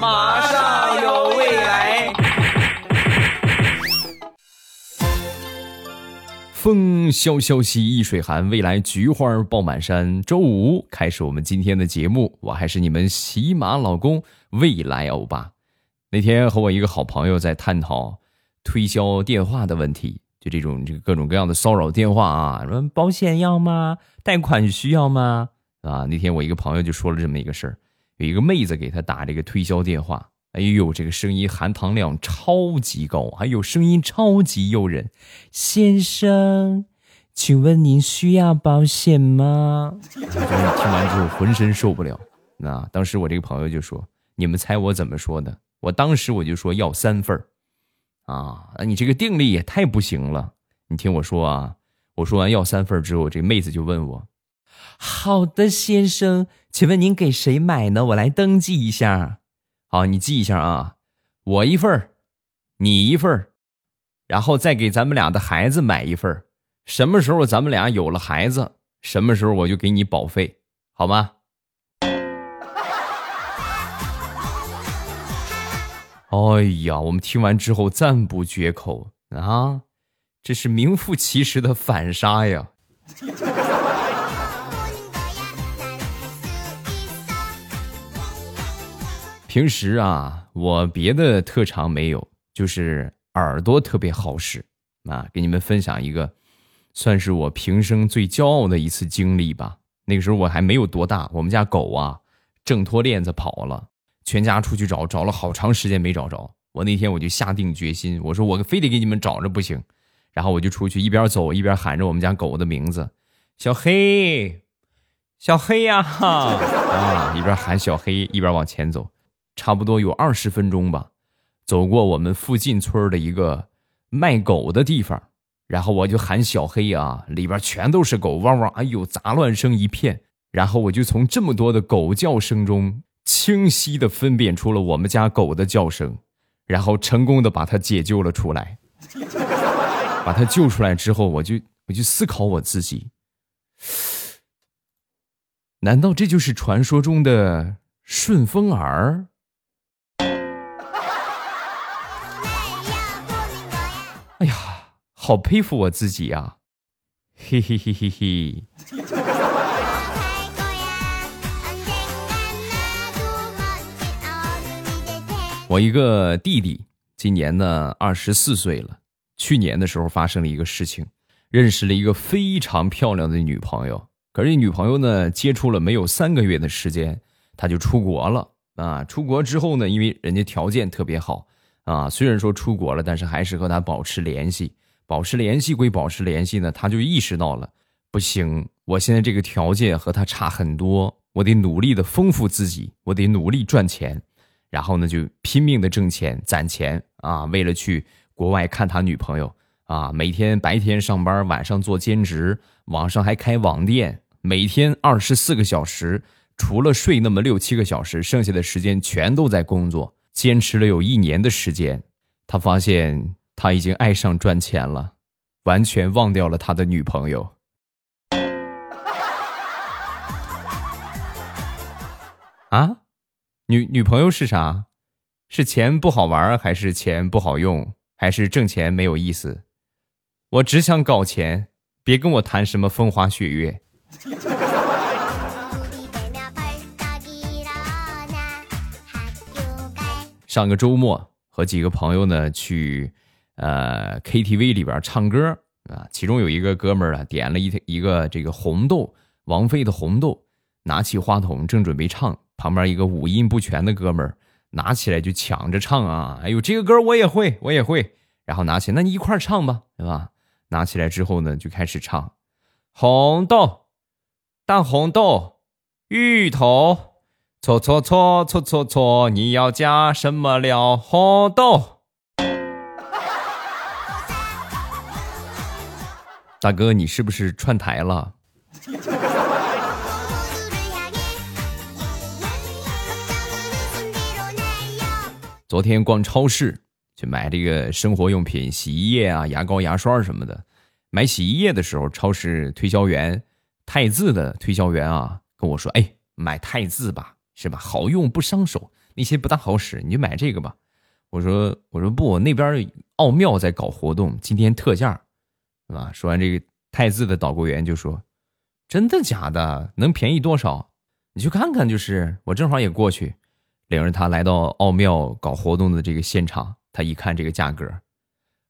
马上有未来。风萧萧兮易水寒，未来菊花爆满山。周五开始我们今天的节目，我还是你们喜马老公未来欧巴。那天和我一个好朋友在探讨推销电话的问题，就这种这个各种各样的骚扰电话啊，什么保险要吗？贷款需要吗？啊，那天我一个朋友就说了这么一个事儿，有一个妹子给他打这个推销电话。哎呦，这个声音含糖量超级高，还有声音超级诱人。先生，请问您需要保险吗？听完之后浑身受不了。那当时我这个朋友就说：“你们猜我怎么说的？”我当时我就说要三份儿。啊，你这个定力也太不行了。你听我说啊，我说完要三份之后，这妹子就问我：“好的，先生，请问您给谁买呢？我来登记一下。”好，你记一下啊，我一份儿，你一份儿，然后再给咱们俩的孩子买一份儿。什么时候咱们俩有了孩子，什么时候我就给你保费，好吗？哎呀，我们听完之后赞不绝口啊！这是名副其实的反杀呀！平时啊，我别的特长没有，就是耳朵特别好使啊。给你们分享一个，算是我平生最骄傲的一次经历吧。那个时候我还没有多大，我们家狗啊挣脱链子跑了，全家出去找，找了好长时间没找着。我那天我就下定决心，我说我非得给你们找着不行。然后我就出去一边走一边喊着我们家狗的名字：“小黑，小黑呀！”啊，一边喊小黑一边往前走。差不多有二十分钟吧，走过我们附近村的一个卖狗的地方，然后我就喊小黑啊，里边全都是狗，汪汪，哎呦，杂乱声一片。然后我就从这么多的狗叫声中，清晰的分辨出了我们家狗的叫声，然后成功的把它解救了出来。把它救出来之后，我就我就思考我自己，难道这就是传说中的顺风耳？哎呀，好佩服我自己呀！嘿嘿嘿嘿嘿。我一个弟弟今年呢二十四岁了。去年的时候发生了一个事情，认识了一个非常漂亮的女朋友。可是女朋友呢，接触了没有三个月的时间，他就出国了啊！出国之后呢，因为人家条件特别好。啊，虽然说出国了，但是还是和他保持联系。保持联系归保持联系呢，他就意识到了，不行，我现在这个条件和他差很多，我得努力的丰富自己，我得努力赚钱，然后呢，就拼命的挣钱攒钱啊，为了去国外看他女朋友啊，每天白天上班，晚上做兼职，网上还开网店，每天二十四个小时，除了睡那么六七个小时，剩下的时间全都在工作。坚持了有一年的时间，他发现他已经爱上赚钱了，完全忘掉了他的女朋友。啊，女女朋友是啥？是钱不好玩，还是钱不好用，还是挣钱没有意思？我只想搞钱，别跟我谈什么风花雪月。上个周末和几个朋友呢去，呃 KTV 里边唱歌啊，其中有一个哥们儿啊点了一一个这个红豆，王菲的红豆，拿起话筒正准备唱，旁边一个五音不全的哥们儿拿起来就抢着唱啊，哎呦这个歌我也会我也会，然后拿起那你一块唱吧，对吧？拿起来之后呢就开始唱，红豆，大红豆，芋头。错错错错错错！你要加什么料？红豆。大哥，你是不是串台了？昨天逛超市去买这个生活用品，洗衣液啊、牙膏、牙刷什么的。买洗衣液的时候，超市推销员太字的推销员啊跟我说：“哎，买太字吧。”是吧？好用不伤手。那些不大好使，你就买这个吧。我说我说不，那边奥妙在搞活动，今天特价，是吧？说完这个，太字的导购员就说：“真的假的？能便宜多少？你去看看。”就是我正好也过去，领着他来到奥妙搞活动的这个现场。他一看这个价格，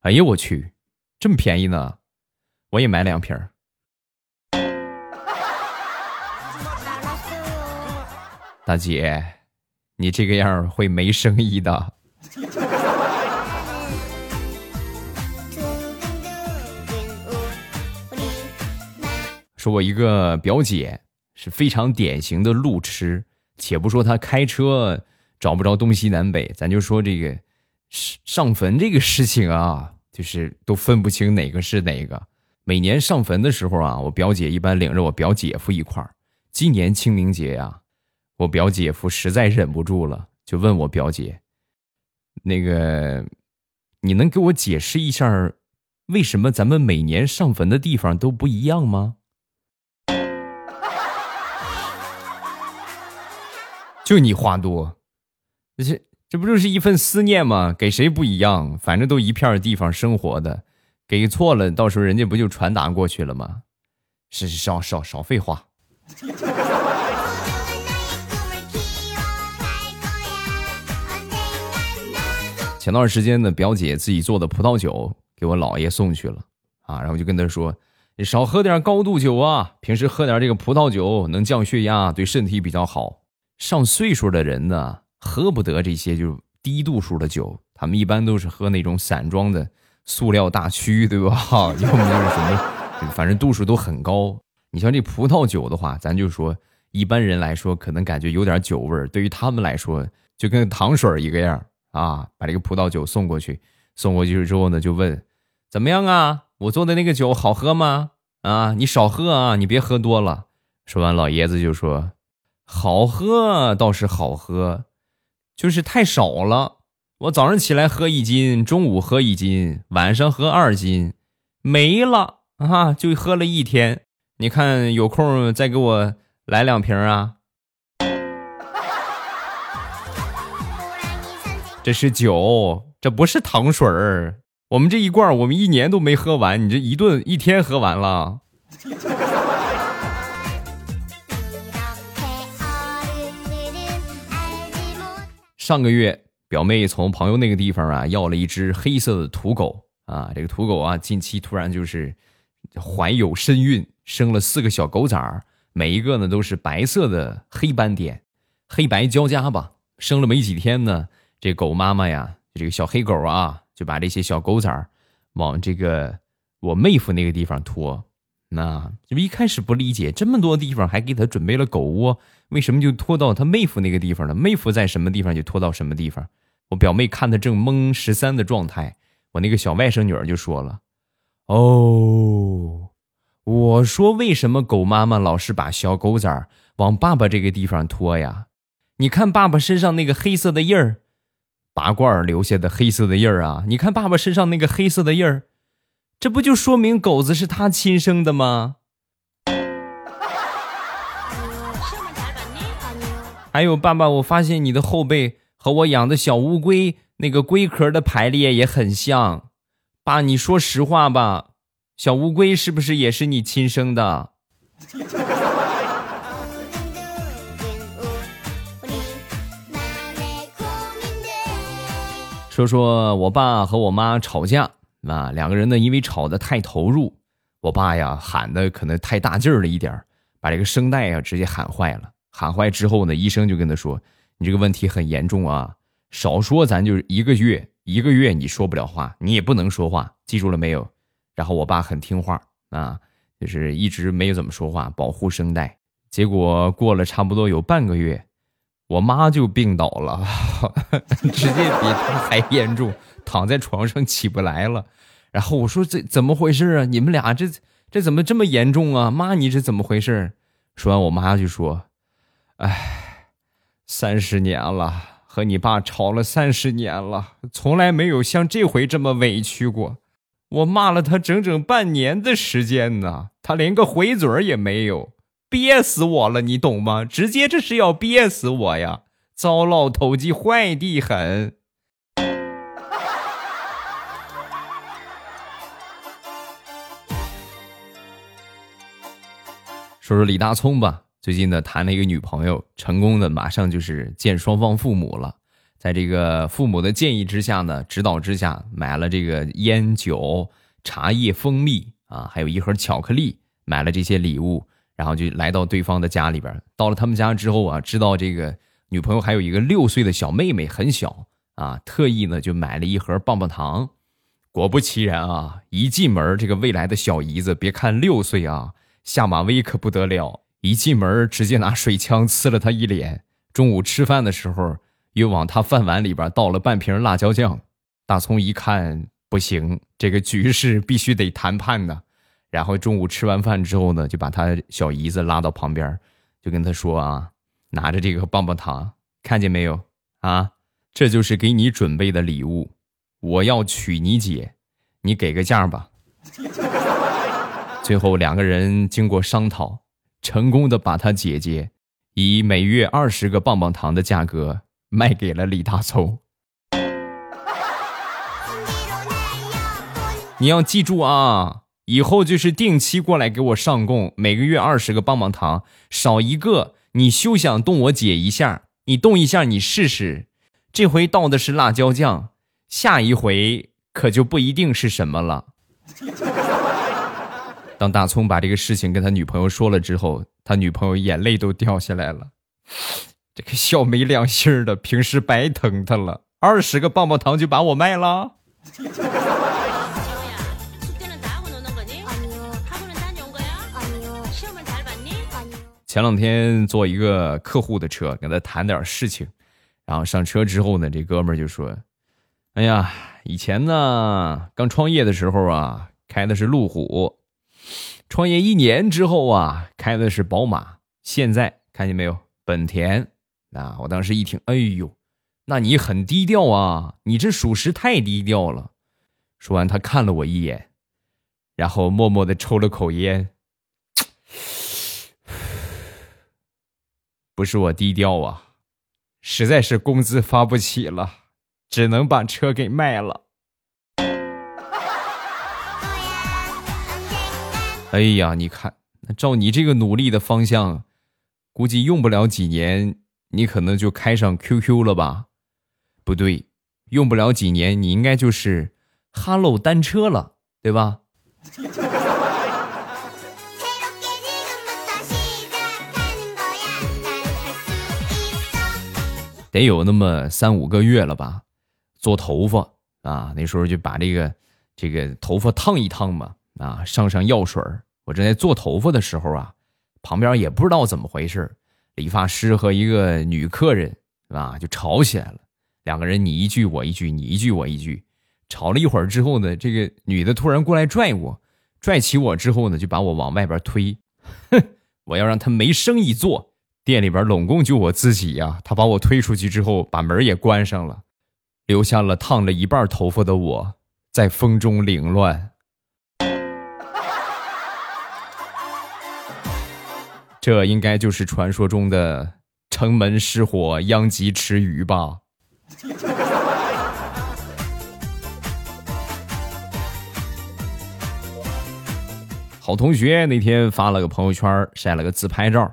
哎呀我去，这么便宜呢！我也买两瓶。大姐，你这个样会没生意的。说，我一个表姐是非常典型的路痴。且不说她开车找不着东西南北，咱就说这个上上坟这个事情啊，就是都分不清哪个是哪个。每年上坟的时候啊，我表姐一般领着我表姐夫一块儿。今年清明节呀，我表姐夫实在忍不住了，就问我表姐。那个，你能给我解释一下，为什么咱们每年上坟的地方都不一样吗？就你话多，这这不就是一份思念吗？给谁不一样？反正都一片地方生活的，给错了，到时候人家不就传达过去了吗？是少少少废话。前段时间呢，表姐自己做的葡萄酒给我姥爷送去了啊，然后就跟他说：“你少喝点高度酒啊，平时喝点这个葡萄酒能降血压，对身体比较好。上岁数的人呢，喝不得这些就是低度数的酒，他们一般都是喝那种散装的塑料大曲，对吧？要么就是什么，反正度数都很高。你像这葡萄酒的话，咱就说一般人来说可能感觉有点酒味儿，对于他们来说就跟糖水一个样。”啊，把这个葡萄酒送过去，送过去之后呢，就问怎么样啊？我做的那个酒好喝吗？啊，你少喝啊，你别喝多了。说完，老爷子就说：“好喝倒是好喝，就是太少了。我早上起来喝一斤，中午喝一斤，晚上喝二斤，没了啊，就喝了一天。你看有空再给我来两瓶啊。”这是酒，这不是糖水儿。我们这一罐，我们一年都没喝完，你这一顿一天喝完了。上个月，表妹从朋友那个地方啊要了一只黑色的土狗啊，这个土狗啊近期突然就是怀有身孕，生了四个小狗崽儿，每一个呢都是白色的黑斑点，黑白交加吧。生了没几天呢。这狗妈妈呀，这个小黑狗啊，就把这些小狗崽儿往这个我妹夫那个地方拖。那就一开始不理解，这么多地方还给他准备了狗窝，为什么就拖到他妹夫那个地方了？妹夫在什么地方就拖到什么地方。我表妹看他正懵十三的状态，我那个小外甥女儿就说了：“哦，我说为什么狗妈妈老是把小狗崽儿往爸爸这个地方拖呀？你看爸爸身上那个黑色的印儿。”拔罐留下的黑色的印儿啊！你看爸爸身上那个黑色的印儿，这不就说明狗子是他亲生的吗？还有爸爸，我发现你的后背和我养的小乌龟那个龟壳的排列也很像。爸，你说实话吧，小乌龟是不是也是你亲生的？说说我爸和我妈吵架啊，两个人呢因为吵得太投入，我爸呀喊的可能太大劲儿了一点把这个声带啊直接喊坏了。喊坏之后呢，医生就跟他说：“你这个问题很严重啊，少说咱就是一个月，一个月你说不了话，你也不能说话，记住了没有？”然后我爸很听话啊，就是一直没有怎么说话，保护声带。结果过了差不多有半个月。我妈就病倒了，直接比他还严重，躺在床上起不来了。然后我说：“这怎么回事啊？你们俩这这怎么这么严重啊？妈，你这怎么回事？”说完，我妈就说：“哎，三十年了，和你爸吵了三十年了，从来没有像这回这么委屈过。我骂了他整整半年的时间呢，他连个回嘴也没有。”憋死我了，你懂吗？直接这是要憋死我呀！糟老头子坏的很。说说李大聪吧，最近呢谈了一个女朋友，成功的马上就是见双方父母了。在这个父母的建议之下呢，指导之下，买了这个烟酒、茶叶、蜂蜜啊，还有一盒巧克力，买了这些礼物，然后就来到对方的家里边。到了他们家之后啊，知道这个女朋友还有一个六岁的小妹妹，很小啊，特意呢就买了一盒棒棒糖。果不其然啊，一进门这个未来的小姨子，别看六岁啊，下马威可不得了，一进门直接拿水枪呲了他一脸。中午吃饭的时候。又往他饭碗里边倒了半瓶辣椒酱，大葱一看不行，这个局势必须得谈判呢。然后中午吃完饭之后呢，就把他小姨子拉到旁边，就跟他说啊，拿着这个棒棒糖，看见没有啊？这就是给你准备的礼物，我要娶你姐，你给个价吧。最后两个人经过商讨，成功的把他姐姐以每月二十个棒棒糖的价格。卖给了李大聪。你要记住啊，以后就是定期过来给我上供，每个月二十个棒棒糖，少一个你休想动我姐一下。你动一下，你试试。这回倒的是辣椒酱，下一回可就不一定是什么了。当大葱把这个事情跟他女朋友说了之后，他女朋友眼泪都掉下来了。这个小没良心的，平时白疼他了，二十个棒棒糖就把我卖了。前两天坐一个客户的车，跟他谈点事情，然后上车之后呢，这哥们儿就说：“哎呀，以前呢，刚创业的时候啊，开的是路虎，创业一年之后啊，开的是宝马，现在看见没有，本田。”啊！我当时一听，哎呦，那你很低调啊！你这属实太低调了。说完，他看了我一眼，然后默默的抽了口烟。不是我低调啊，实在是工资发不起了，只能把车给卖了。哎呀，你看，照你这个努力的方向，估计用不了几年。你可能就开上 QQ 了吧？不对，用不了几年，你应该就是哈喽单车了，对吧？得有那么三五个月了吧？做头发啊，那时候就把这个这个头发烫一烫嘛，啊，上上药水我正在做头发的时候啊，旁边也不知道怎么回事理发师和一个女客人，是吧？就吵起来了。两个人你一句我一句，你一句我一句，吵了一会儿之后呢，这个女的突然过来拽我，拽起我之后呢，就把我往外边推。哼，我要让她没生意做。店里边拢共就我自己呀。他把我推出去之后，把门也关上了，留下了烫了一半头发的我在风中凌乱。这应该就是传说中的城门失火殃及池鱼吧？好同学那天发了个朋友圈，晒了个自拍照，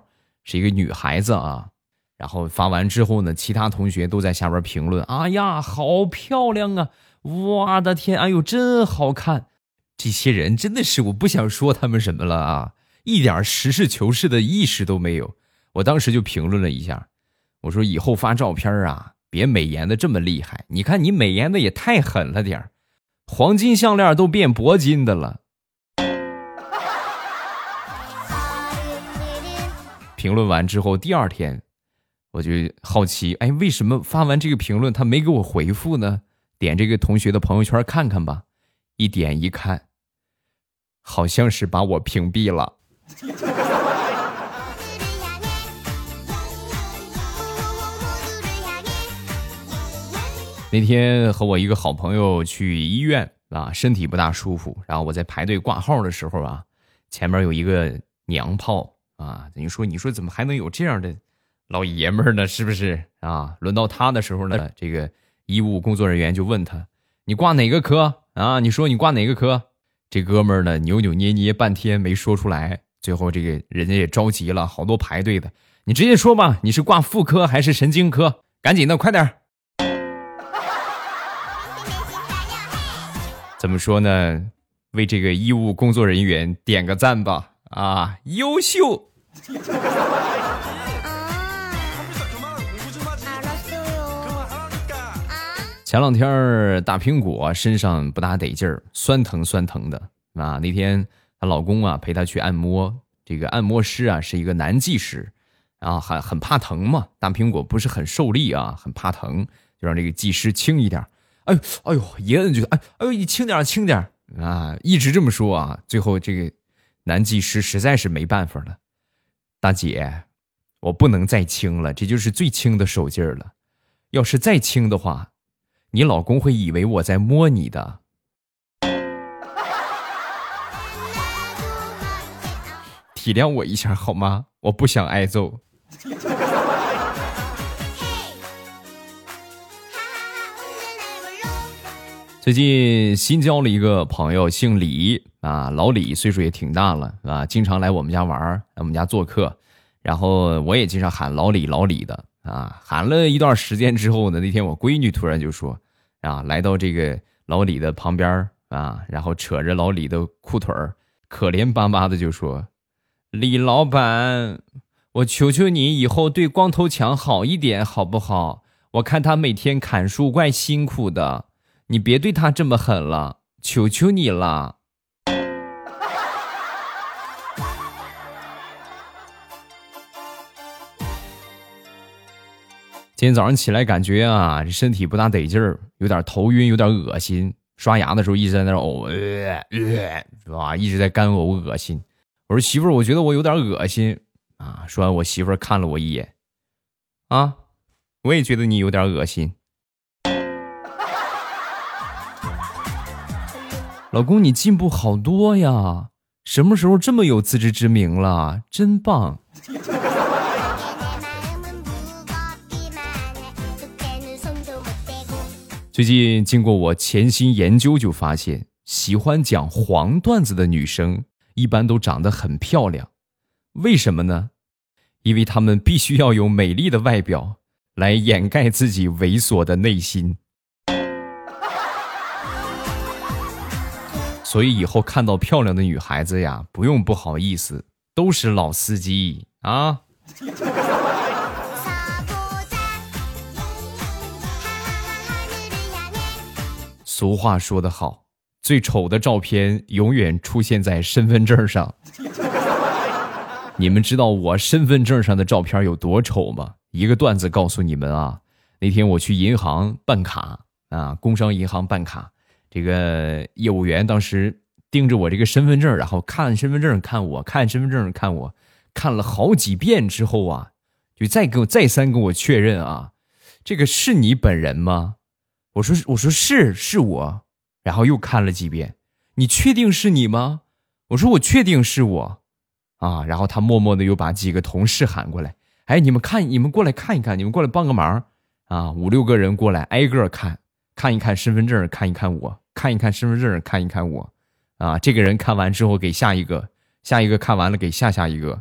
是一个女孩子啊。然后发完之后呢，其他同学都在下边评论：“哎呀，好漂亮啊！我的天，哎呦，真好看！”这些人真的是，我不想说他们什么了啊。一点实事求是的意识都没有，我当时就评论了一下，我说以后发照片啊，别美颜的这么厉害。你看你美颜的也太狠了点黄金项链都变铂金的了。评论完之后，第二天我就好奇，哎，为什么发完这个评论他没给我回复呢？点这个同学的朋友圈看看吧，一点一看，好像是把我屏蔽了。那天和我一个好朋友去医院啊，身体不大舒服。然后我在排队挂号的时候啊，前面有一个娘炮啊，等于说你说怎么还能有这样的老爷们儿呢，是不是啊？轮到他的时候呢，这个医务工作人员就问他：“你挂哪个科啊？你说你挂哪个科？”这哥们儿呢，扭扭捏捏半天没说出来。最后这个人家也着急了，好多排队的，你直接说吧，你是挂妇科还是神经科？赶紧的，快点儿！怎么说呢？为这个医务工作人员点个赞吧！啊，优秀！前两天大苹果身上不大得劲儿，酸疼酸疼的啊。那天她老公啊陪她去按摩，这个按摩师啊是一个男技师，然后还很怕疼嘛。大苹果不是很受力啊，很怕疼，就让这个技师轻一点。哎呦哎呦，一摁就哎哎呦，你轻点轻点啊，一直这么说啊。最后这个男技师实在是没办法了，大姐，我不能再轻了，这就是最轻的手劲儿了。要是再轻的话。你老公会以为我在摸你的，体谅我一下好吗？我不想挨揍。最近新交了一个朋友，姓李啊，老李，岁数也挺大了啊，经常来我们家玩来我们家做客，然后我也经常喊老李，老李的。啊，喊了一段时间之后呢，那天我闺女突然就说：“啊，来到这个老李的旁边啊，然后扯着老李的裤腿儿，可怜巴巴的就说：‘李老板，我求求你以后对光头强好一点好不好？我看他每天砍树怪辛苦的，你别对他这么狠了，求求你了。’”今天早上起来感觉啊，这身体不大得劲儿，有点头晕，有点恶心。刷牙的时候一直在那呕，呃呃，是吧？一直在干呕，恶心。我说媳妇儿，我觉得我有点恶心啊。说完，我媳妇儿看了我一眼，啊，我也觉得你有点恶心。老公，你进步好多呀，什么时候这么有自知之明了？真棒。最近经过我潜心研究，就发现喜欢讲黄段子的女生一般都长得很漂亮，为什么呢？因为她们必须要有美丽的外表来掩盖自己猥琐的内心。所以以后看到漂亮的女孩子呀，不用不好意思，都是老司机啊。俗话说得好，最丑的照片永远出现在身份证上。你们知道我身份证上的照片有多丑吗？一个段子告诉你们啊，那天我去银行办卡啊，工商银行办卡，这个业务员当时盯着我这个身份证，然后看身份证看我，看身份证看我，看了好几遍之后啊，就再跟我再三跟我确认啊，这个是你本人吗？我说我说是是我，然后又看了几遍，你确定是你吗？我说我确定是我，啊，然后他默默的又把几个同事喊过来，哎，你们看，你们过来看一看，你们过来帮个忙，啊，五六个人过来挨个看，看一看身份证，看一看我，看一看身份证，看一看我，啊，这个人看完之后给下一个，下一个看完了给下下一个，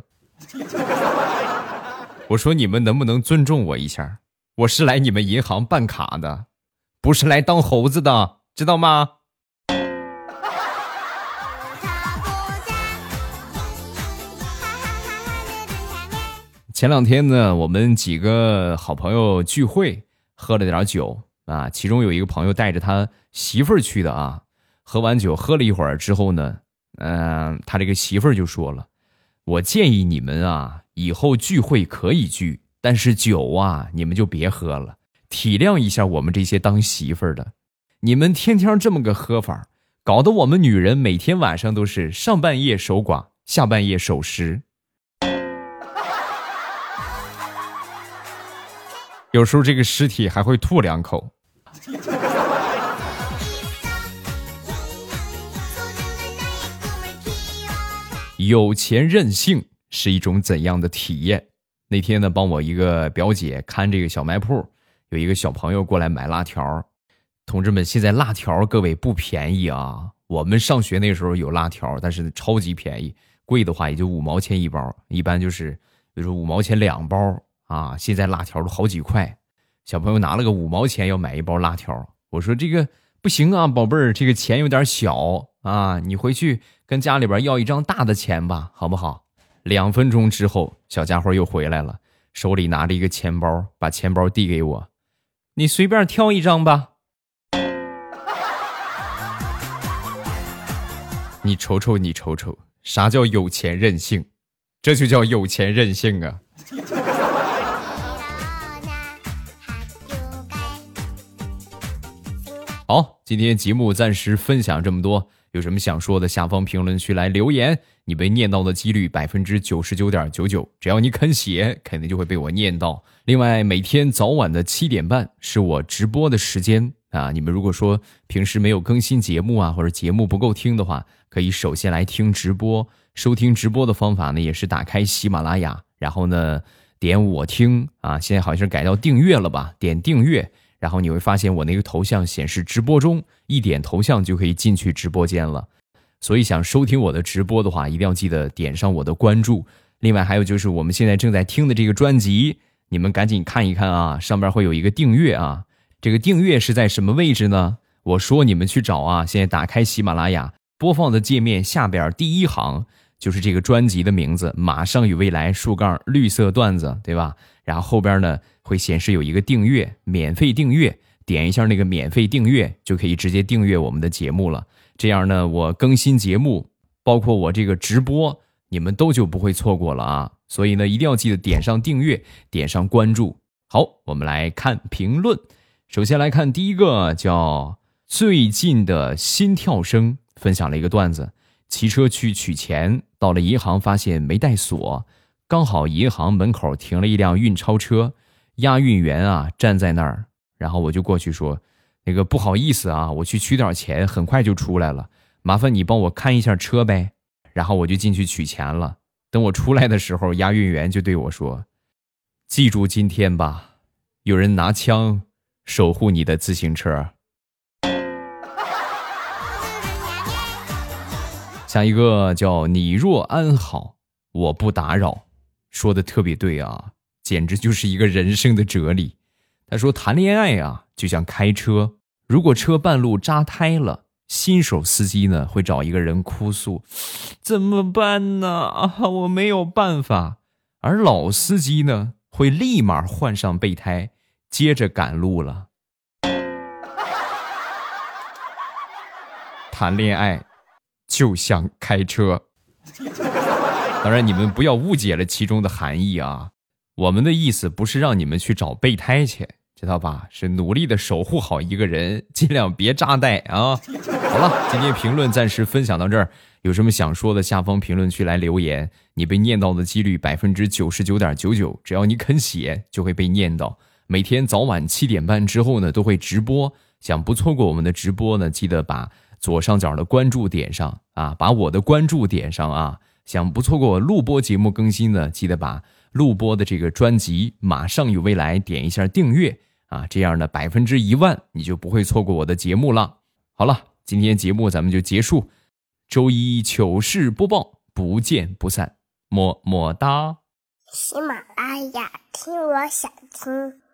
我说你们能不能尊重我一下？我是来你们银行办卡的。不是来当猴子的，知道吗？前两天呢，我们几个好朋友聚会，喝了点酒啊。其中有一个朋友带着他媳妇儿去的啊。喝完酒，喝了一会儿之后呢，嗯，他这个媳妇儿就说了：“我建议你们啊，以后聚会可以聚，但是酒啊，你们就别喝了。”体谅一下我们这些当媳妇儿的，你们天天这么个喝法，搞得我们女人每天晚上都是上半夜守寡，下半夜守时，有时候这个尸体还会吐两口。有钱任性是一种怎样的体验？那天呢，帮我一个表姐看这个小卖铺，有一个小朋友过来买辣条。同志们，现在辣条各位不便宜啊！我们上学那时候有辣条，但是超级便宜，贵的话也就五毛钱一包，一般就是比如说五毛钱两包啊。现在辣条都好几块，小朋友拿了个五毛钱要买一包辣条，我说这个不行啊，宝贝儿，这个钱有点小啊，你回去跟家里边要一张大的钱吧，好不好？两分钟之后，小家伙又回来了，手里拿着一个钱包，把钱包递给我，你随便挑一张吧。你瞅瞅，你瞅瞅，啥叫有钱任性？这就叫有钱任性啊！今天节目暂时分享这么多。有什么想说的，下方评论区来留言。你被念到的几率百分之九十九点九九，只要你肯写，肯定就会被我念到。另外，每天早晚的七点半是我直播的时间啊。你们如果说平时没有更新节目啊，或者节目不够听的话，可以首先来听直播。收听直播的方法呢，也是打开喜马拉雅，然后呢点我听啊。现在好像是改到订阅了吧？点订阅。然后你会发现我那个头像显示直播中，一点头像就可以进去直播间了。所以想收听我的直播的话，一定要记得点上我的关注。另外还有就是我们现在正在听的这个专辑，你们赶紧看一看啊，上边会有一个订阅啊。这个订阅是在什么位置呢？我说你们去找啊。现在打开喜马拉雅播放的界面下边第一行就是这个专辑的名字，马上与未来竖杠绿色段子，对吧？然后后边呢？会显示有一个订阅，免费订阅，点一下那个免费订阅，就可以直接订阅我们的节目了。这样呢，我更新节目，包括我这个直播，你们都就不会错过了啊。所以呢，一定要记得点上订阅，点上关注。好，我们来看评论。首先来看第一个，叫最近的心跳声，分享了一个段子：骑车去取钱，到了银行发现没带锁，刚好银行门口停了一辆运钞车。押运员啊，站在那儿，然后我就过去说：“那个不好意思啊，我去取点钱，很快就出来了，麻烦你帮我看一下车呗。”然后我就进去取钱了。等我出来的时候，押运员就对我说：“记住今天吧，有人拿枪守护你的自行车。”下一个叫你若安好，我不打扰，说的特别对啊。简直就是一个人生的哲理。他说：“谈恋爱啊，就像开车，如果车半路扎胎了，新手司机呢会找一个人哭诉，怎么办呢？啊，我没有办法。而老司机呢，会立马换上备胎，接着赶路了。谈恋爱就像开车，当然你们不要误解了其中的含义啊。”我们的意思不是让你们去找备胎去，知道吧？是努力的守护好一个人，尽量别扎带啊！好了，今天评论暂时分享到这儿，有什么想说的，下方评论区来留言。你被念到的几率百分之九十九点九九，只要你肯写，就会被念到。每天早晚七点半之后呢，都会直播。想不错过我们的直播呢，记得把左上角的关注点上啊，把我的关注点上啊。想不错过我录播节目更新呢，记得把。录播的这个专辑，马上有未来，点一下订阅啊，这样呢，百分之一万你就不会错过我的节目了。好了，今天节目咱们就结束，周一糗事播报，不见不散，么么哒。喜马拉雅，听我想听。